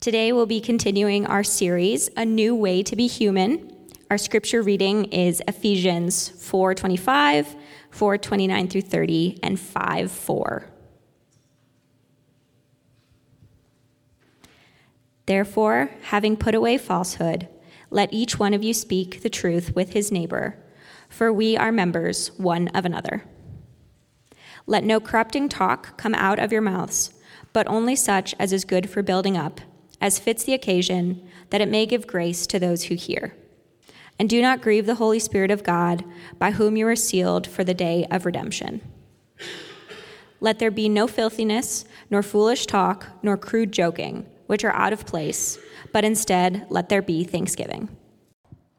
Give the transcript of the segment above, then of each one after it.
Today we'll be continuing our series, A New Way to Be Human. Our scripture reading is Ephesians 4:25, 4:29 through 30, and 5:4. Therefore, having put away falsehood, let each one of you speak the truth with his neighbor, for we are members one of another. Let no corrupting talk come out of your mouths, but only such as is good for building up, as fits the occasion, that it may give grace to those who hear. And do not grieve the Holy Spirit of God, by whom you are sealed for the day of redemption. Let there be no filthiness, nor foolish talk, nor crude joking, which are out of place, but instead let there be thanksgiving.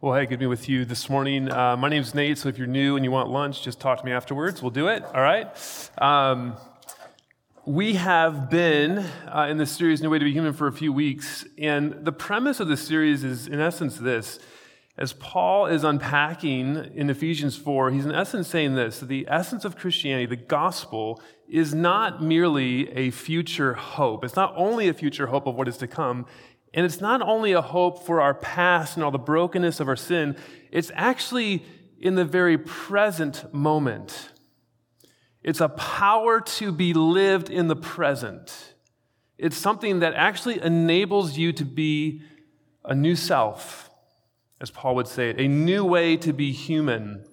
Well, hey, good to be with you this morning. Uh, my name's Nate, so if you're new and you want lunch, just talk to me afterwards. We'll do it, all right? Um, we have been uh, in this series, New Way to Be Human, for a few weeks, and the premise of the series is, in essence, this. As Paul is unpacking in Ephesians 4, he's in essence saying this the essence of Christianity, the gospel, is not merely a future hope. It's not only a future hope of what is to come, and it's not only a hope for our past and all the brokenness of our sin, it's actually in the very present moment. It's a power to be lived in the present. It's something that actually enables you to be a new self, as Paul would say it, a new way to be human.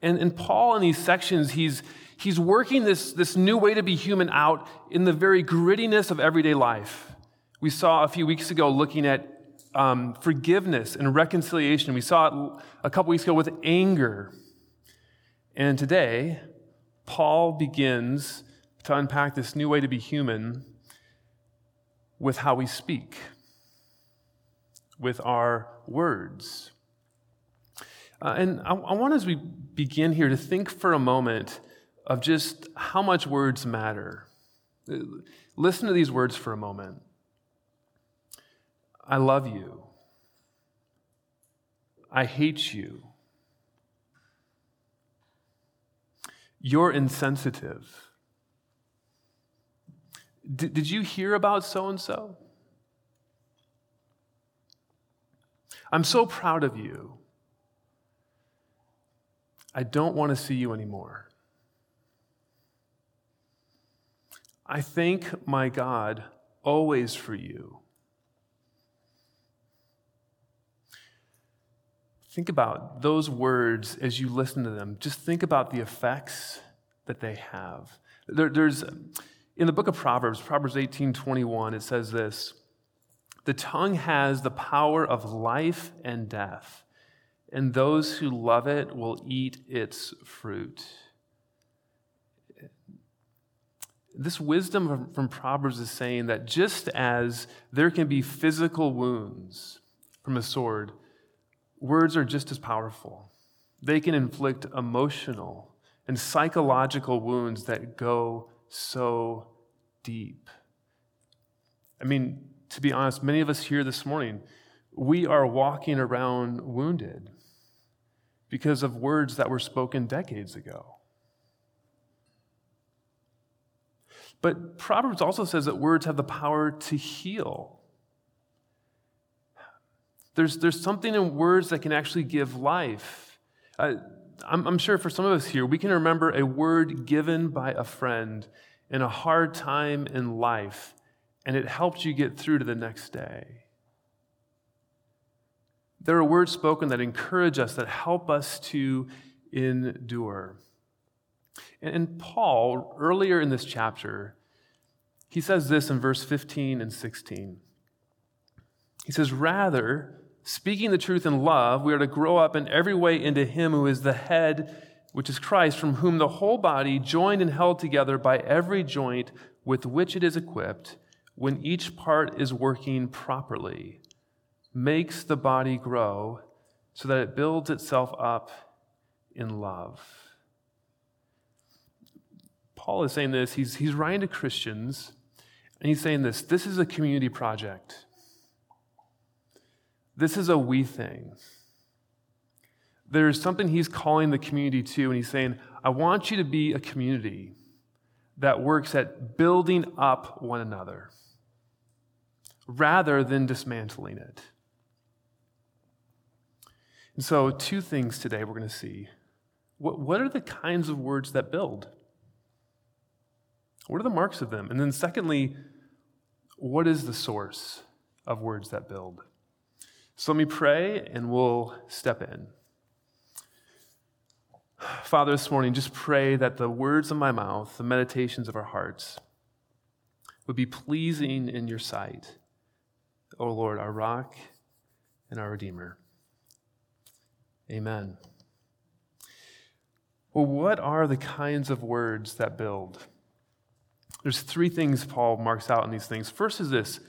And, and Paul, in these sections, he's, he's working this, this new way to be human out in the very grittiness of everyday life. We saw a few weeks ago looking at um, forgiveness and reconciliation. We saw it a couple weeks ago with anger. And today, Paul begins to unpack this new way to be human with how we speak, with our words. Uh, and I, I want, as we begin here, to think for a moment of just how much words matter. Listen to these words for a moment. I love you. I hate you. You're insensitive. Did you hear about so and so? I'm so proud of you. I don't want to see you anymore. I thank my God always for you. Think about those words as you listen to them. Just think about the effects that they have. There, there's in the book of Proverbs, Proverbs 18 21, it says this The tongue has the power of life and death, and those who love it will eat its fruit. This wisdom from, from Proverbs is saying that just as there can be physical wounds from a sword, words are just as powerful. They can inflict emotional and psychological wounds that go so deep. I mean, to be honest, many of us here this morning, we are walking around wounded because of words that were spoken decades ago. But Proverbs also says that words have the power to heal. There's, there's something in words that can actually give life. Uh, I'm, I'm sure for some of us here, we can remember a word given by a friend in a hard time in life, and it helped you get through to the next day. There are words spoken that encourage us, that help us to endure. And Paul, earlier in this chapter, he says this in verse 15 and 16. He says, Rather, speaking the truth in love, we are to grow up in every way into Him who is the head, which is Christ, from whom the whole body, joined and held together by every joint with which it is equipped, when each part is working properly, makes the body grow so that it builds itself up in love. Paul is saying this, he's, he's writing to Christians, and he's saying this this is a community project. This is a we thing. There's something he's calling the community to, and he's saying, I want you to be a community that works at building up one another. rather than dismantling it. And so, two things today we're going to see. What, what are the kinds of words that build? What are the marks of them? And then, secondly, what is the source of words that build? So let me pray and we'll step in. Father, this morning, just pray that the words of my mouth, the meditations of our hearts, would be pleasing in your sight. O oh Lord, our rock and our Redeemer. Amen. Well, what are the kinds of words that build? There's three things Paul marks out in these things. First is this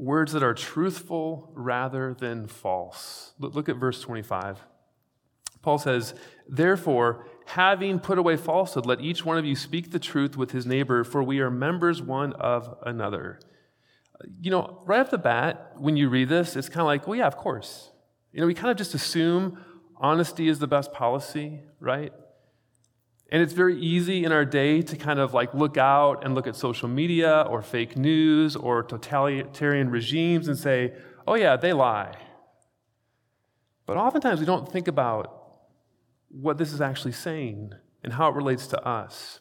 words that are truthful rather than false. Look at verse 25. Paul says, Therefore, having put away falsehood, let each one of you speak the truth with his neighbor, for we are members one of another. You know, right off the bat, when you read this, it's kind of like, well, yeah, of course. You know, we kind of just assume honesty is the best policy, right? And it's very easy in our day to kind of like look out and look at social media or fake news or totalitarian regimes and say, oh, yeah, they lie. But oftentimes we don't think about what this is actually saying and how it relates to us.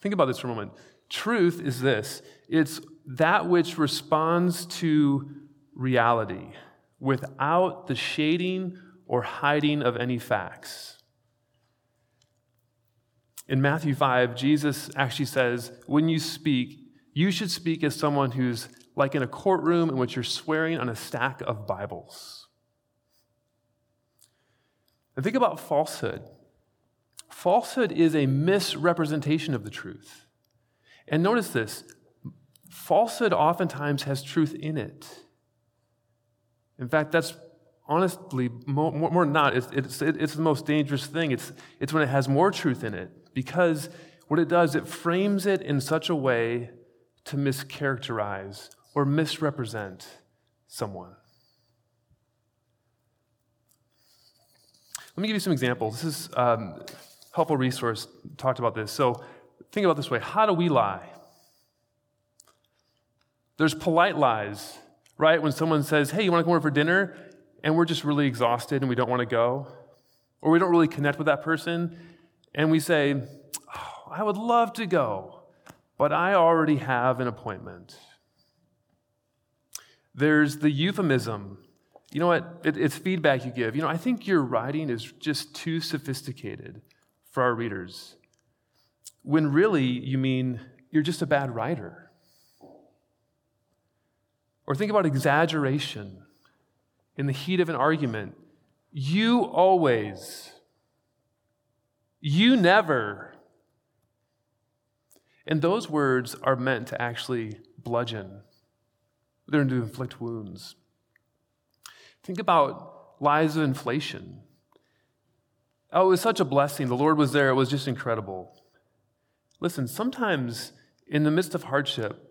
Think about this for a moment. Truth is this it's that which responds to reality without the shading or hiding of any facts. In Matthew 5, Jesus actually says, when you speak, you should speak as someone who's like in a courtroom in which you're swearing on a stack of Bibles. And think about falsehood. Falsehood is a misrepresentation of the truth. And notice this falsehood oftentimes has truth in it. In fact, that's honestly, more, more not, it's, it's, it's the most dangerous thing. It's, it's when it has more truth in it because what it does, it frames it in such a way to mischaracterize or misrepresent someone. Let me give you some examples. This is um, helpful resource talked about this. So think about this way: How do we lie? There's polite lies, right? When someone says, "Hey, you want to come over for dinner?" and we're just really exhausted and we don't want to go, or we don't really connect with that person, and we say, oh, I would love to go, but I already have an appointment. There's the euphemism. You know what? It, it's feedback you give. You know, I think your writing is just too sophisticated for our readers. When really you mean you're just a bad writer. Or think about exaggeration in the heat of an argument. You always you never. And those words are meant to actually bludgeon, they're meant to inflict wounds. Think about lies of inflation. Oh, it was such a blessing. The Lord was there. It was just incredible. Listen, sometimes in the midst of hardship,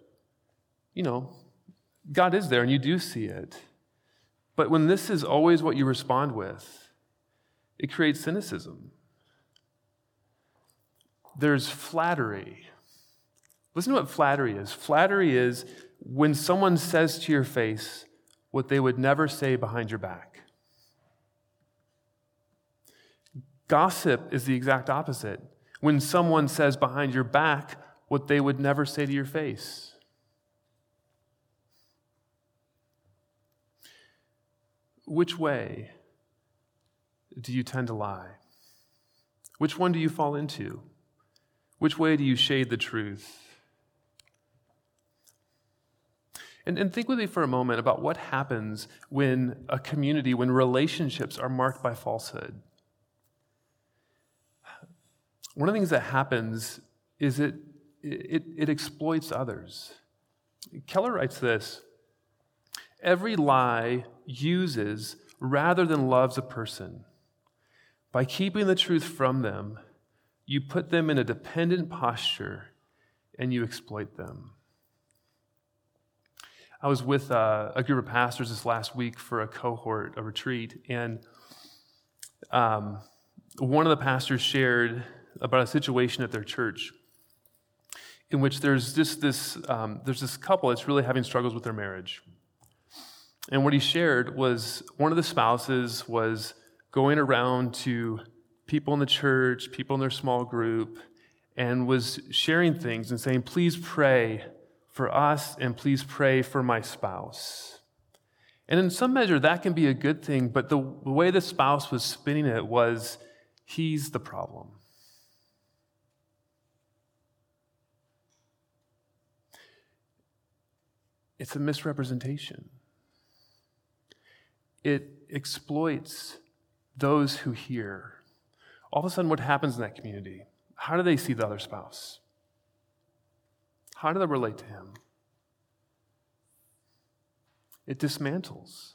you know, God is there and you do see it. But when this is always what you respond with, it creates cynicism there's flattery. Listen to what flattery is. Flattery is when someone says to your face what they would never say behind your back. Gossip is the exact opposite. When someone says behind your back what they would never say to your face. Which way do you tend to lie? Which one do you fall into? Which way do you shade the truth? And, and think with me for a moment about what happens when a community, when relationships are marked by falsehood. One of the things that happens is it, it, it exploits others. Keller writes this Every lie uses rather than loves a person. By keeping the truth from them, you put them in a dependent posture and you exploit them. I was with uh, a group of pastors this last week for a cohort, a retreat, and um, one of the pastors shared about a situation at their church in which there's just this um, there's this couple that's really having struggles with their marriage And what he shared was one of the spouses was going around to people in the church, people in their small group, and was sharing things and saying, Please pray for us and please pray for my spouse. And in some measure, that can be a good thing, but the way the spouse was spinning it was, He's the problem. It's a misrepresentation. It exploits those who hear. All of a sudden, what happens in that community? How do they see the other spouse? How do they relate to him? It dismantles.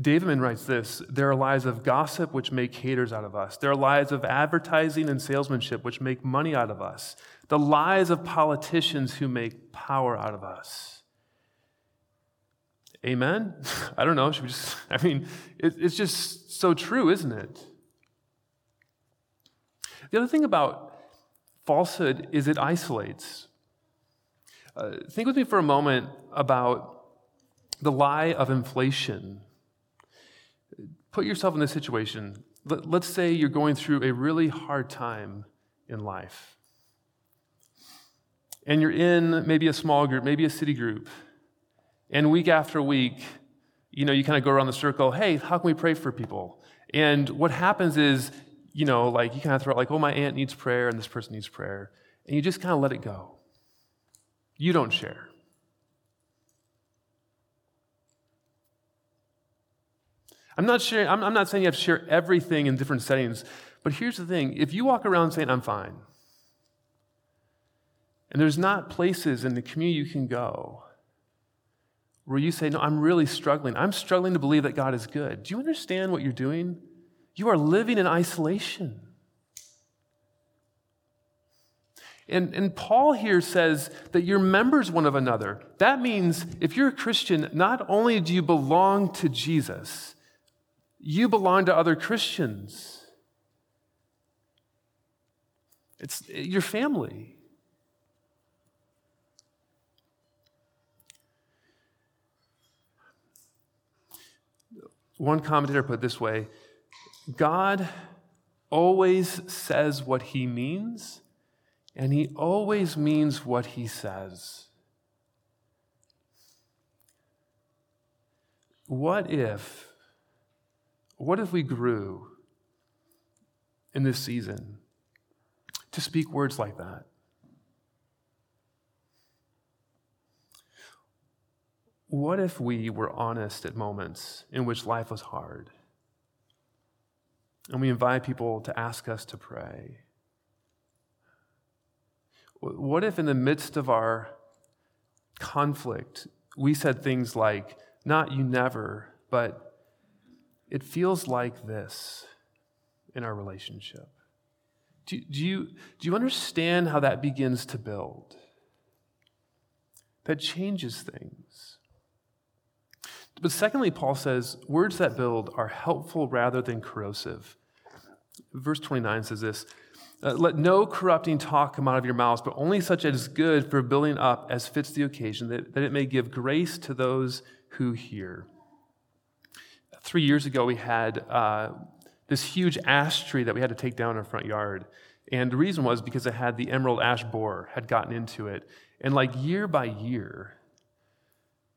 Davidman writes this There are lies of gossip which make haters out of us. There are lies of advertising and salesmanship which make money out of us. The lies of politicians who make power out of us. Amen? I don't know. Should we just, I mean, it, it's just so true, isn't it? The other thing about falsehood is it isolates. Uh, think with me for a moment about the lie of inflation. Put yourself in this situation. Let, let's say you're going through a really hard time in life. And you're in maybe a small group, maybe a city group and week after week, you know, you kind of go around the circle, hey, how can we pray for people? And what happens is, you know, like you kind of throw out, like, oh, my aunt needs prayer and this person needs prayer. And you just kind of let it go. You don't share. I'm not, sharing, I'm, I'm not saying you have to share everything in different settings, but here's the thing if you walk around saying, I'm fine, and there's not places in the community you can go where you say, No, I'm really struggling. I'm struggling to believe that God is good. Do you understand what you're doing? You are living in isolation. And, and Paul here says that you're members one of another. That means if you're a Christian, not only do you belong to Jesus, you belong to other Christians. It's your family. One commentator put it this way God always says what he means, and he always means what he says. What if, what if we grew in this season to speak words like that? What if we were honest at moments in which life was hard? And we invite people to ask us to pray. What if, in the midst of our conflict, we said things like, not you never, but it feels like this in our relationship? Do, do, you, do you understand how that begins to build? That changes things. But secondly, Paul says words that build are helpful rather than corrosive. Verse 29 says this uh, Let no corrupting talk come out of your mouths, but only such as is good for building up as fits the occasion, that, that it may give grace to those who hear. Three years ago, we had uh, this huge ash tree that we had to take down in our front yard. And the reason was because it had the emerald ash borer had gotten into it. And like year by year,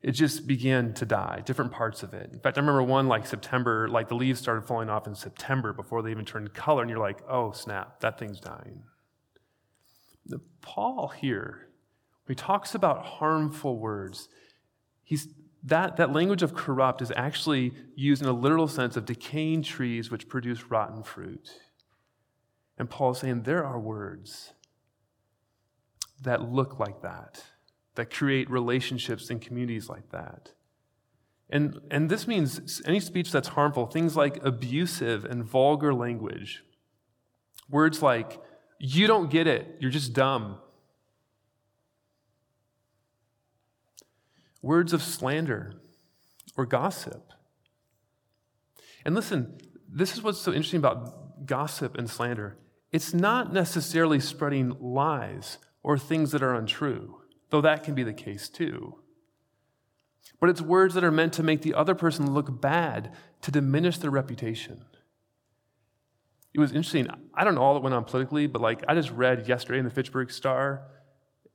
it just began to die, different parts of it. In fact, I remember one like September, like the leaves started falling off in September before they even turned color, and you're like, oh, snap, that thing's dying. The, Paul here, when he talks about harmful words, he's, that, that language of corrupt is actually used in a literal sense of decaying trees which produce rotten fruit. And Paul is saying there are words that look like that that create relationships and communities like that. And, and this means any speech that's harmful, things like abusive and vulgar language, words like, you don't get it, you're just dumb. Words of slander or gossip. And listen, this is what's so interesting about gossip and slander. It's not necessarily spreading lies or things that are untrue though that can be the case too. but it's words that are meant to make the other person look bad, to diminish their reputation. It was interesting. I don't know all that went on politically, but like I just read yesterday in the Fitchburg Star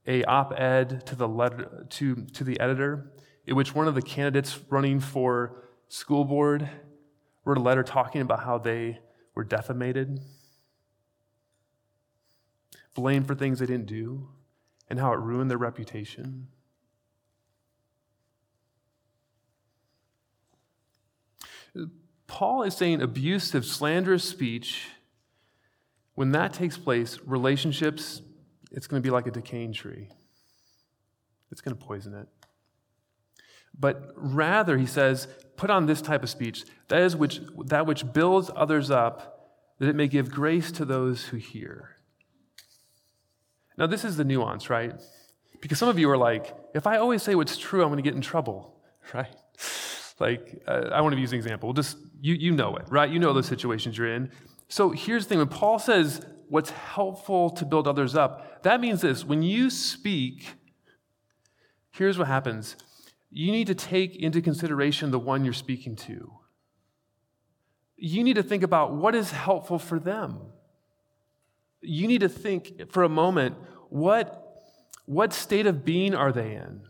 a op-ed to the letter, to, to the editor in which one of the candidates running for school board wrote a letter talking about how they were defamated, blamed for things they didn't do, and how it ruined their reputation. Paul is saying abusive, slanderous speech, when that takes place, relationships, it's going to be like a decaying tree. It's going to poison it. But rather, he says, put on this type of speech, that is which, that which builds others up, that it may give grace to those who hear. Now, this is the nuance, right? Because some of you are like, if I always say what's true, I'm going to get in trouble, right? Like, uh, I want to use an example. Just, you, you know it, right? You know those situations you're in. So here's the thing when Paul says what's helpful to build others up, that means this when you speak, here's what happens you need to take into consideration the one you're speaking to. You need to think about what is helpful for them. You need to think for a moment what, what state of being are they in?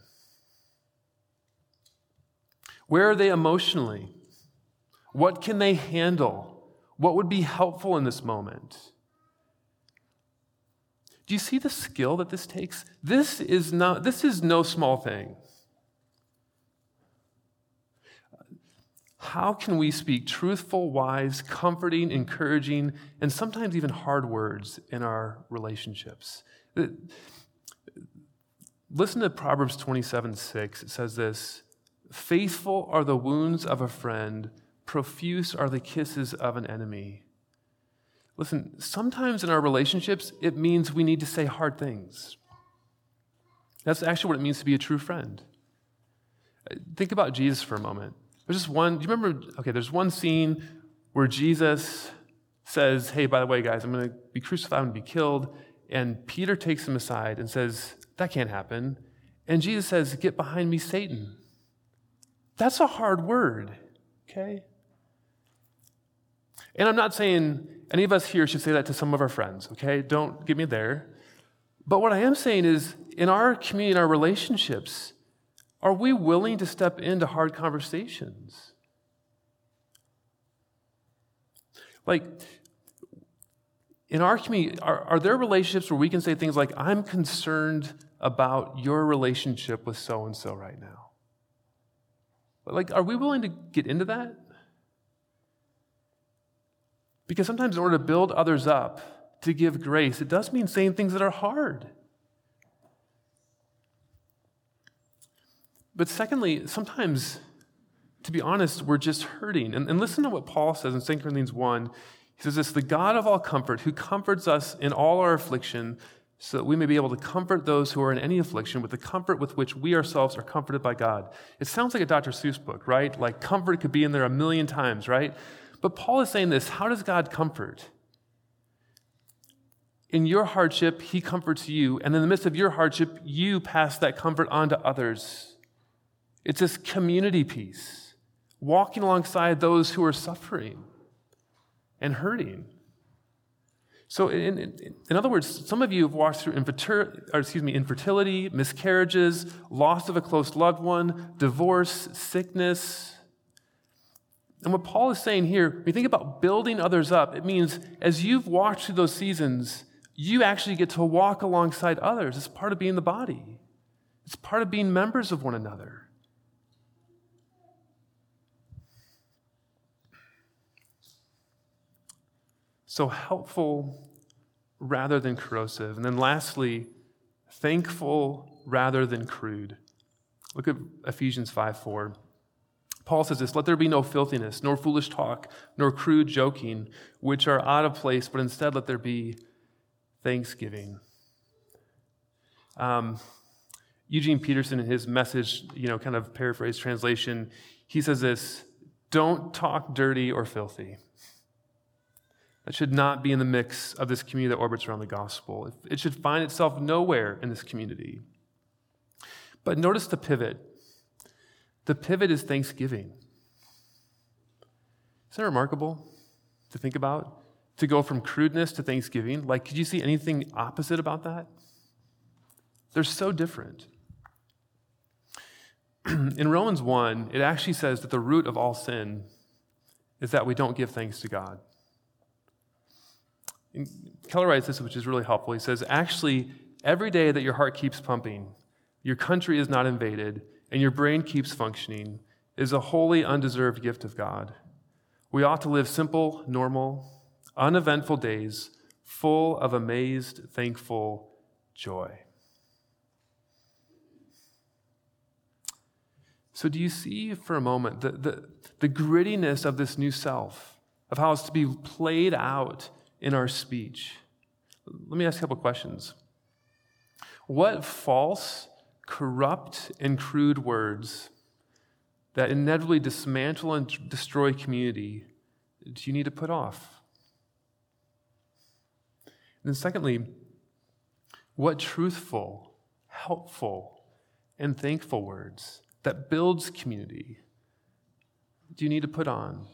Where are they emotionally? What can they handle? What would be helpful in this moment? Do you see the skill that this takes? This is not this is no small thing. How can we speak truthful, wise, comforting, encouraging, and sometimes even hard words in our relationships? Uh, listen to Proverbs 27 6. It says this Faithful are the wounds of a friend, profuse are the kisses of an enemy. Listen, sometimes in our relationships, it means we need to say hard things. That's actually what it means to be a true friend. Uh, think about Jesus for a moment. There's just one, do you remember? Okay, there's one scene where Jesus says, Hey, by the way, guys, I'm going to be crucified and be killed. And Peter takes him aside and says, That can't happen. And Jesus says, Get behind me, Satan. That's a hard word, okay? And I'm not saying any of us here should say that to some of our friends, okay? Don't get me there. But what I am saying is, in our community, in our relationships, are we willing to step into hard conversations? Like, in our community, are, are there relationships where we can say things like, I'm concerned about your relationship with so and so right now? Like, are we willing to get into that? Because sometimes, in order to build others up, to give grace, it does mean saying things that are hard. But secondly, sometimes, to be honest, we're just hurting. And, and listen to what Paul says in 2 Corinthians 1. He says this The God of all comfort, who comforts us in all our affliction, so that we may be able to comfort those who are in any affliction with the comfort with which we ourselves are comforted by God. It sounds like a Dr. Seuss book, right? Like comfort could be in there a million times, right? But Paul is saying this how does God comfort? In your hardship, he comforts you, and in the midst of your hardship, you pass that comfort on to others. It's this community piece, walking alongside those who are suffering and hurting. So, in, in, in, other words, some of you have walked through infertility, excuse me, infertility, miscarriages, loss of a close loved one, divorce, sickness. And what Paul is saying here, when you think about building others up, it means as you've walked through those seasons, you actually get to walk alongside others. It's part of being the body, it's part of being members of one another. So helpful rather than corrosive. And then lastly, thankful rather than crude. Look at Ephesians 5 4. Paul says this Let there be no filthiness, nor foolish talk, nor crude joking, which are out of place, but instead let there be thanksgiving. Um, Eugene Peterson, in his message, you know, kind of paraphrase translation, he says this Don't talk dirty or filthy. That should not be in the mix of this community that orbits around the gospel. It should find itself nowhere in this community. But notice the pivot. The pivot is thanksgiving. Isn't that remarkable to think about? To go from crudeness to thanksgiving? Like, could you see anything opposite about that? They're so different. In Romans 1, it actually says that the root of all sin is that we don't give thanks to God. And Keller writes this, which is really helpful. He says, Actually, every day that your heart keeps pumping, your country is not invaded, and your brain keeps functioning, is a wholly undeserved gift of God. We ought to live simple, normal, uneventful days full of amazed, thankful joy. So, do you see for a moment the, the, the grittiness of this new self, of how it's to be played out in our speech? Let me ask a couple questions. What false, corrupt, and crude words that inevitably dismantle and destroy community do you need to put off? And then, secondly, what truthful, helpful, and thankful words that builds community do you need to put on?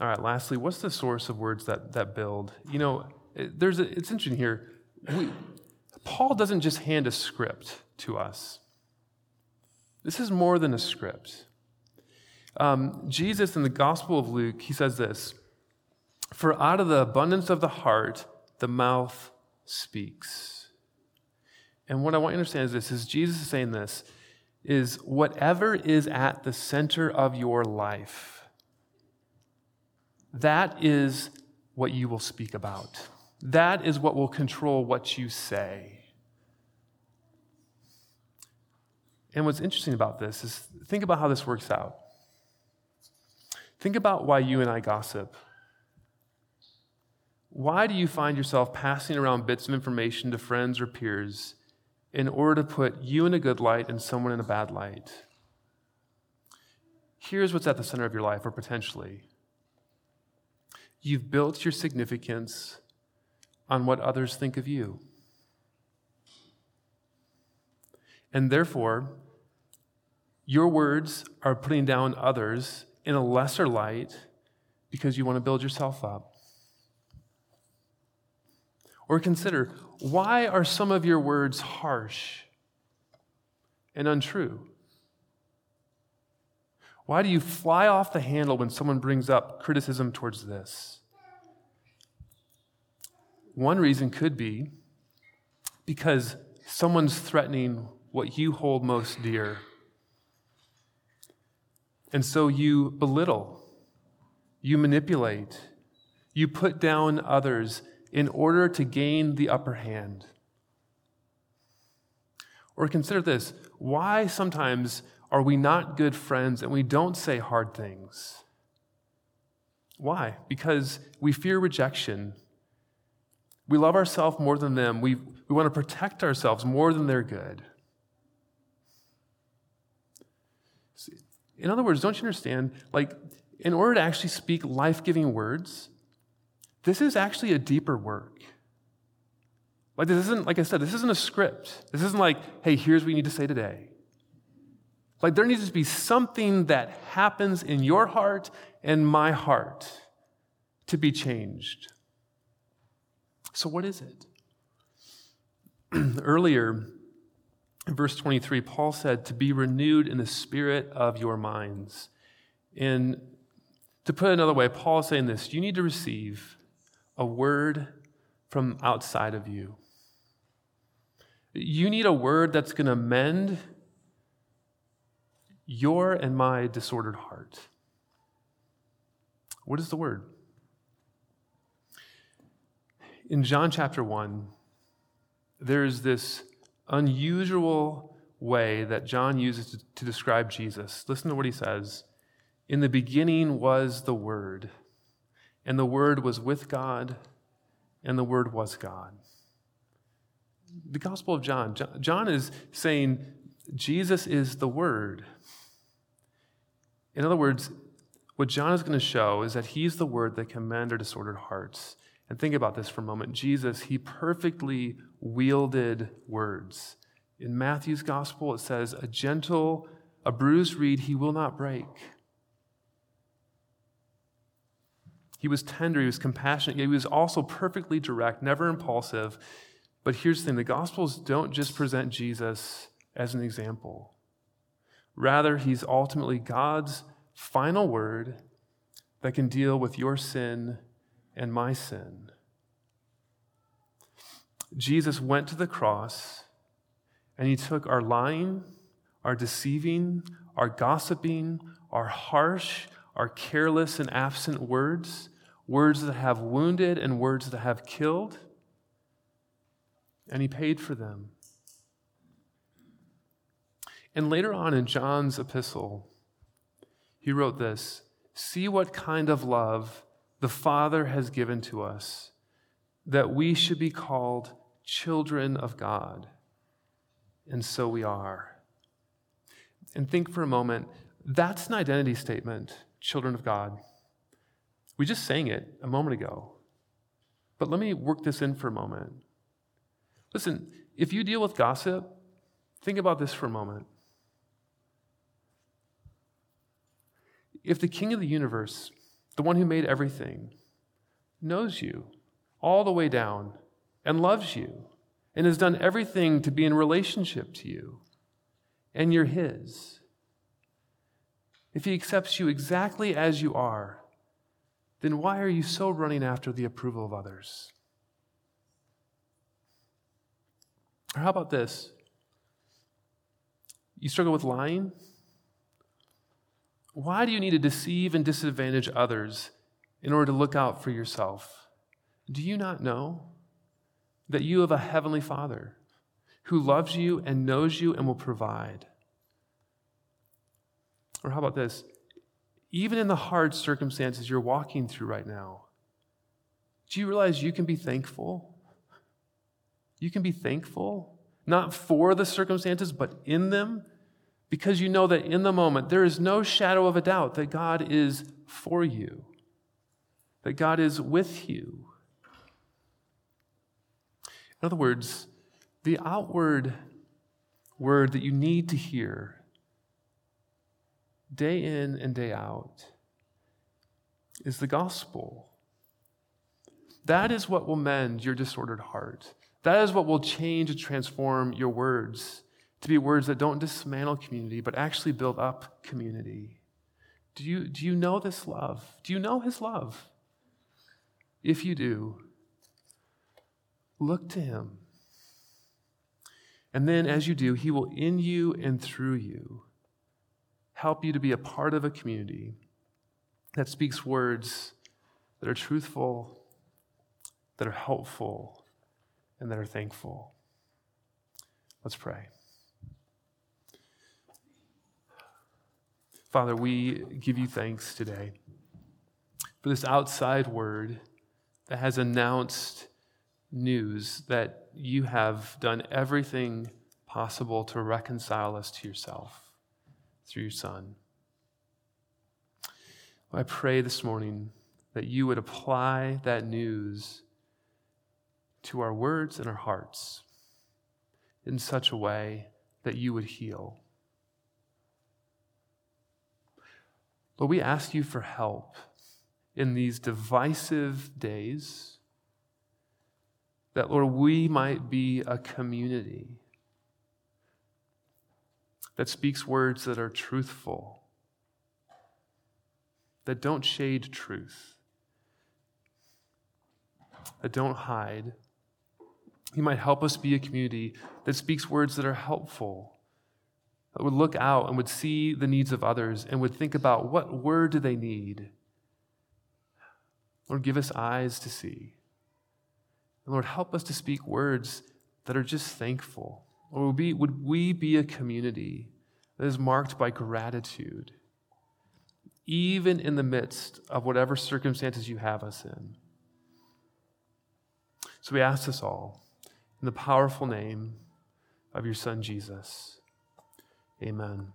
All right, lastly, what's the source of words that, that build? You know, it, there's a, it's interesting here. We, Paul doesn't just hand a script to us, this is more than a script. Um, Jesus in the Gospel of Luke, he says this For out of the abundance of the heart, the mouth speaks. And what I want you to understand is this is Jesus is saying this is whatever is at the center of your life, that is what you will speak about. That is what will control what you say. And what's interesting about this is think about how this works out. Think about why you and I gossip. Why do you find yourself passing around bits of information to friends or peers in order to put you in a good light and someone in a bad light? Here's what's at the center of your life, or potentially. You've built your significance on what others think of you. And therefore, your words are putting down others in a lesser light because you want to build yourself up. Or consider why are some of your words harsh and untrue? Why do you fly off the handle when someone brings up criticism towards this? One reason could be because someone's threatening what you hold most dear. And so you belittle, you manipulate, you put down others in order to gain the upper hand. Or consider this why sometimes are we not good friends and we don't say hard things? Why? Because we fear rejection. We love ourselves more than them. We, we want to protect ourselves more than they're good. In other words, don't you understand? Like, in order to actually speak life giving words, this is actually a deeper work. Like, this isn't, like I said, this isn't a script. This isn't like, hey, here's what you need to say today. Like, there needs to be something that happens in your heart and my heart to be changed. So, what is it? Earlier, in verse 23, Paul said, to be renewed in the spirit of your minds. And to put it another way, Paul is saying this you need to receive a word from outside of you. You need a word that's going to mend your and my disordered heart. What is the word? In John chapter 1, there's this unusual way that John uses to, to, describe Jesus. Listen to what he says In the beginning was the Word, and the Word was with God, and the Word was God. The Gospel of John, John is saying Jesus is the Word. In other words, what John is going to show is that he's the Word that can mend our disordered hearts. And think about this for a moment. Jesus, he perfectly wielded words. In Matthew's gospel, it says, A gentle, a bruised reed he will not break. He was tender, he was compassionate, he was also perfectly direct, never impulsive. But here's the thing the Gospels don't just present Jesus as an example. Rather, he's ultimately God's final word that can deal with your sin and my sin. Jesus went to the cross and he took our lying, our deceiving, our gossiping, our harsh, our careless and absent words, words that have wounded and words that have killed, and he paid for them. And later on in John's epistle, he wrote this See what kind of love the Father has given to us, that we should be called children of God. And so we are. And think for a moment that's an identity statement children of God. We just sang it a moment ago. But let me work this in for a moment. Listen, if you deal with gossip, think about this for a moment. If the king of the universe, the one who made everything, knows you all the way down and loves you and has done everything to be in relationship to you, and you're his, if he accepts you exactly as you are, then why are you so running after the approval of others? Or how about this? You struggle with lying? Why do you need to deceive and disadvantage others in order to look out for yourself? Do you not know that you have a heavenly Father who loves you and knows you and will provide? Or how about this? Even in the hard circumstances you're walking through right now, do you realize you can be thankful? You can be thankful, not for the circumstances, but in them, because you know that in the moment there is no shadow of a doubt that God is for you, that God is with you. In other words, the outward word that you need to hear day in and day out is the gospel. That is what will mend your disordered heart. That is what will change and transform your words to be words that don't dismantle community, but actually build up community. Do you, do you know this love? Do you know his love? If you do, look to him. And then as you do, he will in you and through you help you to be a part of a community that speaks words that are truthful, that are helpful, and that are thankful. Let's pray. Father, we give you thanks today for this outside word that has announced news that you have done everything possible to reconcile us to yourself through your Son. I pray this morning that you would apply that news to our words and our hearts in such a way that you would heal. Lord, we ask you for help in these divisive days, that, Lord, we might be a community that speaks words that are truthful, that don't shade truth, that don't hide. He might help us be a community that speaks words that are helpful, that would look out and would see the needs of others and would think about what word do they need. Lord, give us eyes to see. And Lord, help us to speak words that are just thankful or would, would we be a community that is marked by gratitude, even in the midst of whatever circumstances you have us in? So we ask this all in the powerful name of your Son, Jesus. Amen.